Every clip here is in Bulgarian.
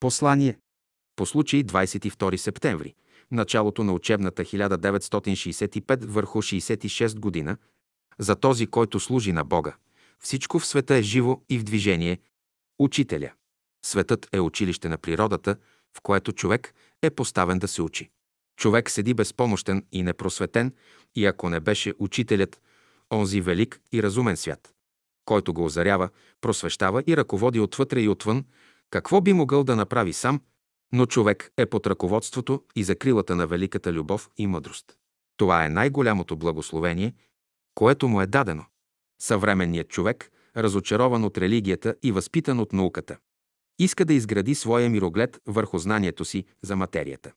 Послание. По случай 22 септември, началото на учебната 1965 върху 66 година, за този, който служи на Бога. Всичко в света е живо и в движение. Учителя. Светът е училище на природата, в което човек е поставен да се учи. Човек седи безпомощен и непросветен и ако не беше учителят, онзи велик и разумен свят, който го озарява, просвещава и ръководи отвътре и отвън, какво би могъл да направи сам, но човек е под ръководството и закрилата на великата любов и мъдрост. Това е най-голямото благословение, което му е дадено. Съвременният човек, разочарован от религията и възпитан от науката, иска да изгради своя мироглед върху знанието си за материята.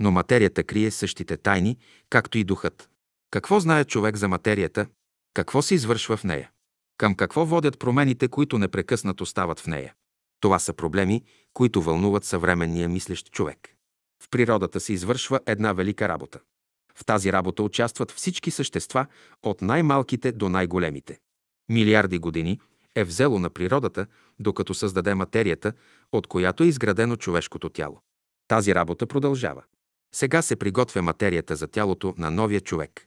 Но материята крие същите тайни, както и духът. Какво знае човек за материята? Какво се извършва в нея? Към какво водят промените, които непрекъснато стават в нея? Това са проблеми, които вълнуват съвременния мислещ човек. В природата се извършва една велика работа. В тази работа участват всички същества, от най-малките до най-големите. Милиарди години е взело на природата, докато създаде материята, от която е изградено човешкото тяло. Тази работа продължава. Сега се приготвя материята за тялото на новия човек.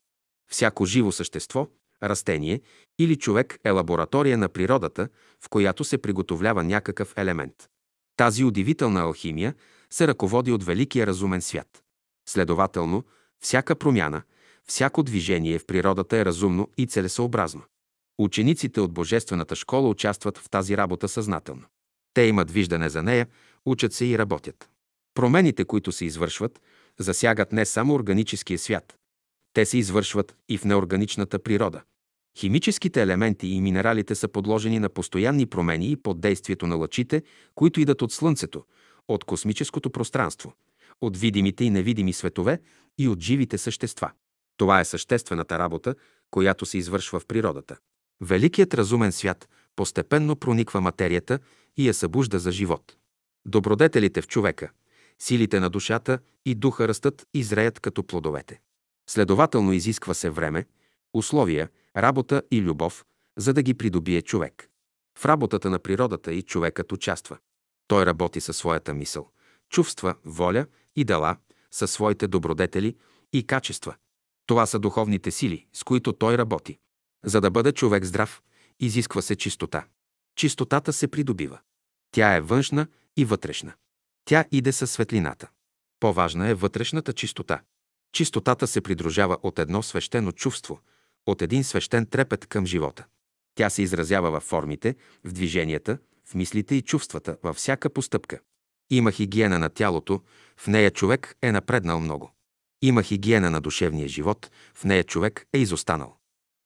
Всяко живо същество, растение или човек е лаборатория на природата, в която се приготовлява някакъв елемент. Тази удивителна алхимия се ръководи от великия разумен свят. Следователно, всяка промяна, всяко движение в природата е разумно и целесообразно. Учениците от Божествената школа участват в тази работа съзнателно. Те имат виждане за нея, учат се и работят. Промените, които се извършват, засягат не само органическия свят. Те се извършват и в неорганичната природа. Химическите елементи и минералите са подложени на постоянни промени и под действието на лъчите, които идат от Слънцето, от космическото пространство, от видимите и невидими светове и от живите същества. Това е съществената работа, която се извършва в природата. Великият разумен свят постепенно прониква материята и я събужда за живот. Добродетелите в човека, силите на душата и духа растат и зреят като плодовете. Следователно изисква се време, условия, работа и любов, за да ги придобие човек. В работата на природата и човекът участва. Той работи със своята мисъл, чувства, воля и дела, със своите добродетели и качества. Това са духовните сили, с които той работи. За да бъде човек здрав, изисква се чистота. Чистотата се придобива. Тя е външна и вътрешна. Тя иде със светлината. По-важна е вътрешната чистота. Чистотата се придружава от едно свещено чувство, от един свещен трепет към живота. Тя се изразява във формите, в движенията, в мислите и чувствата, във всяка постъпка. Има хигиена на тялото, в нея човек е напреднал много. Има хигиена на душевния живот, в нея човек е изостанал.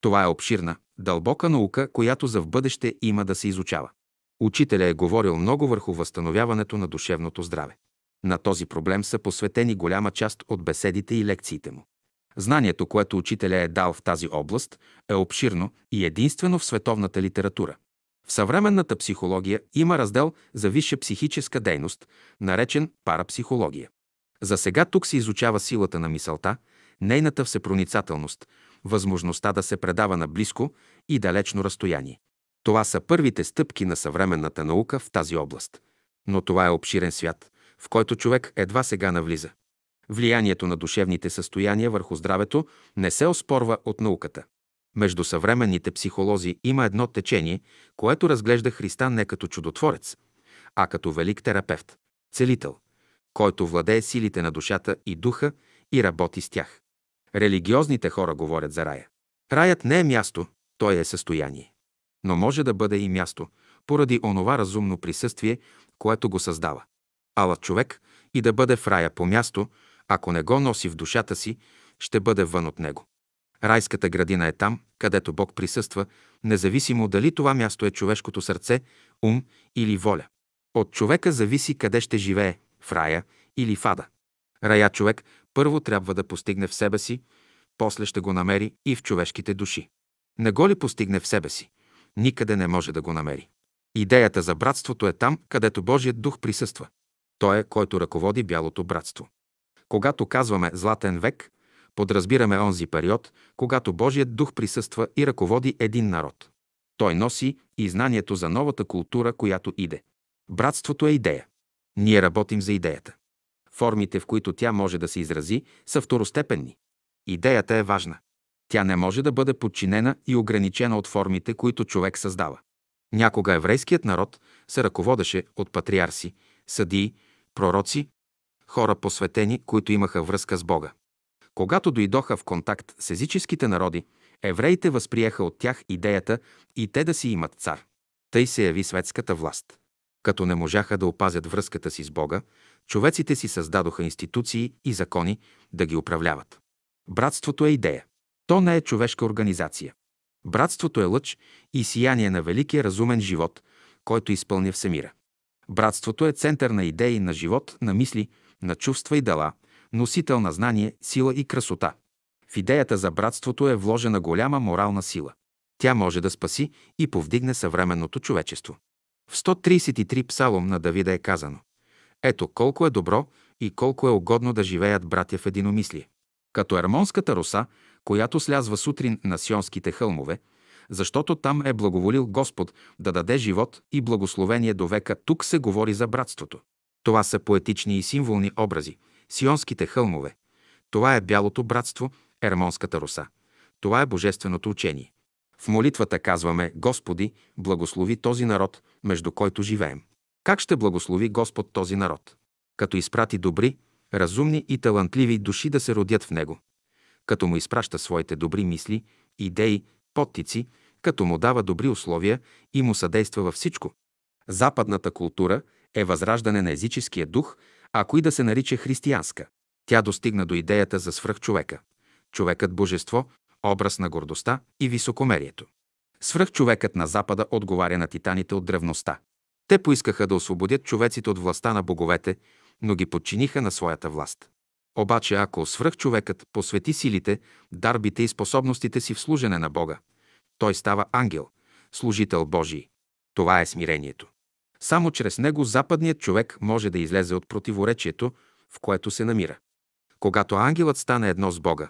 Това е обширна, дълбока наука, която за в бъдеще има да се изучава. Учителя е говорил много върху възстановяването на душевното здраве. На този проблем са посветени голяма част от беседите и лекциите му. Знанието, което учителя е дал в тази област, е обширно и единствено в световната литература. В съвременната психология има раздел за висша психическа дейност, наречен парапсихология. За сега тук се изучава силата на мисълта, нейната всепроницателност, възможността да се предава на близко и далечно разстояние. Това са първите стъпки на съвременната наука в тази област. Но това е обширен свят, в който човек едва сега навлиза. Влиянието на душевните състояния върху здравето не се оспорва от науката. Между съвременните психолози има едно течение, което разглежда Христа не като чудотворец, а като велик терапевт, целител, който владее силите на душата и духа и работи с тях. Религиозните хора говорят за рая. Раят не е място, той е състояние. Но може да бъде и място, поради онова разумно присъствие, което го създава. Ала човек и да бъде в рая по място, ако не го носи в душата си, ще бъде вън от него. Райската градина е там, където Бог присъства, независимо дали това място е човешкото сърце, ум или воля. От човека зависи къде ще живее – в рая или в ада. Рая човек първо трябва да постигне в себе си, после ще го намери и в човешките души. Не го ли постигне в себе си, никъде не може да го намери. Идеята за братството е там, където Божият дух присъства. Той е, който ръководи бялото братство. Когато казваме «златен век», подразбираме онзи период, когато Божият дух присъства и ръководи един народ. Той носи и знанието за новата култура, която иде. Братството е идея. Ние работим за идеята. Формите, в които тя може да се изрази, са второстепенни. Идеята е важна. Тя не може да бъде подчинена и ограничена от формите, които човек създава. Някога еврейският народ се ръководеше от патриарси, съдии, пророци, хора посветени, които имаха връзка с Бога. Когато дойдоха в контакт с езическите народи, евреите възприеха от тях идеята и те да си имат цар. Тъй се яви светската власт. Като не можаха да опазят връзката си с Бога, човеците си създадоха институции и закони да ги управляват. Братството е идея. То не е човешка организация. Братството е лъч и сияние на великия разумен живот, който изпълня всемира. Братството е център на идеи, на живот, на мисли, на чувства и дела, носител на знание, сила и красота. В идеята за братството е вложена голяма морална сила. Тя може да спаси и повдигне съвременното човечество. В 133 псалом на Давида е казано Ето колко е добро и колко е угодно да живеят братя в единомислие. Като ермонската роса, която слязва сутрин на сионските хълмове, защото там е благоволил Господ да даде живот и благословение до века. Тук се говори за братството. Това са поетични и символни образи. Сионските хълмове. Това е бялото братство, ермонската роса. Това е божественото учение. В молитвата казваме Господи, благослови този народ, между който живеем. Как ще благослови Господ този народ? Като изпрати добри, разумни и талантливи души да се родят в него. Като му изпраща своите добри мисли, идеи, подтици, като му дава добри условия и му съдейства във всичко. Западната култура е възраждане на езическия дух, ако и да се нарича християнска. Тя достигна до идеята за свръхчовека. Човекът божество, образ на гордостта и високомерието. Свръхчовекът на Запада отговаря на титаните от древността. Те поискаха да освободят човеците от властта на боговете, но ги подчиниха на своята власт. Обаче ако свръхчовекът посвети силите, дарбите и способностите си в служене на Бога, той става ангел, служител Божий. Това е смирението. Само чрез него западният човек може да излезе от противоречието, в което се намира. Когато ангелът стане едно с Бога,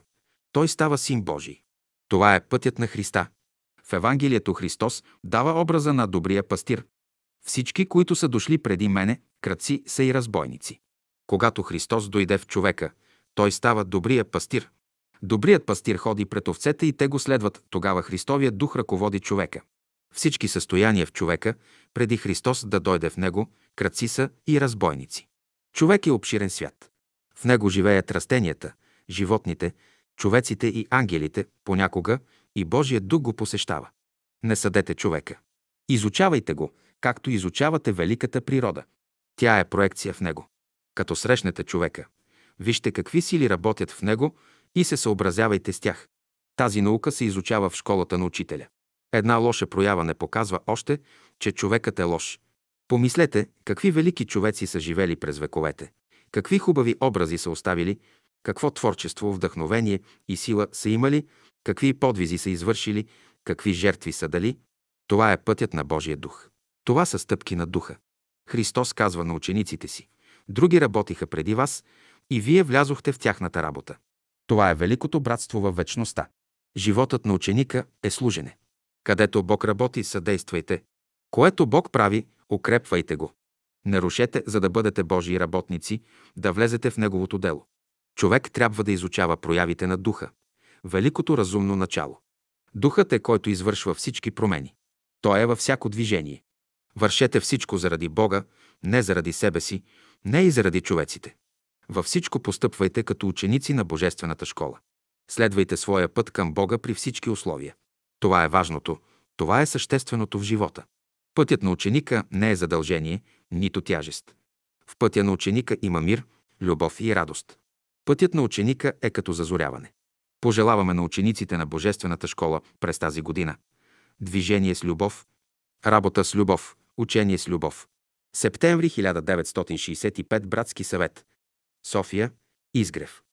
той става син Божий. Това е пътят на Христа. В Евангелието Христос дава образа на добрия пастир. Всички, които са дошли преди мене, кръци са и разбойници. Когато Христос дойде в човека, той става добрия пастир. Добрият пастир ходи пред овцете и те го следват. Тогава Христовият дух ръководи човека. Всички състояния в човека, преди Христос да дойде в него, кръци са и разбойници. Човек е обширен свят. В него живеят растенията, животните, човеците и ангелите, понякога и Божият дух го посещава. Не съдете човека. Изучавайте го, както изучавате великата природа. Тя е проекция в него. Като срещнете човека, вижте какви сили работят в него и се съобразявайте с тях. Тази наука се изучава в школата на учителя. Една лоша проява не показва още, че човекът е лош. Помислете, какви велики човеци са живели през вековете, какви хубави образи са оставили, какво творчество, вдъхновение и сила са имали, какви подвизи са извършили, какви жертви са дали. Това е пътят на Божия дух. Това са стъпки на духа. Христос казва на учениците си, други работиха преди вас и вие влязохте в тяхната работа. Това е великото братство във вечността. Животът на ученика е служене. Където Бог работи, съдействайте. Което Бог прави, укрепвайте го. Не рушете, за да бъдете Божии работници, да влезете в Неговото дело. Човек трябва да изучава проявите на духа, великото разумно начало. Духът е който извършва всички промени. Той е във всяко движение. Вършете всичко заради Бога, не заради себе си, не и заради човеците. Във всичко постъпвайте като ученици на Божествената школа. Следвайте своя път към Бога при всички условия. Това е важното, това е същественото в живота. Пътят на ученика не е задължение, нито тяжест. В пътя на ученика има мир, любов и радост. Пътят на ученика е като зазоряване. Пожелаваме на учениците на Божествената школа през тази година. Движение с любов, работа с любов, учение с любов. Септември 1965 Братски съвет. София, Изгрев.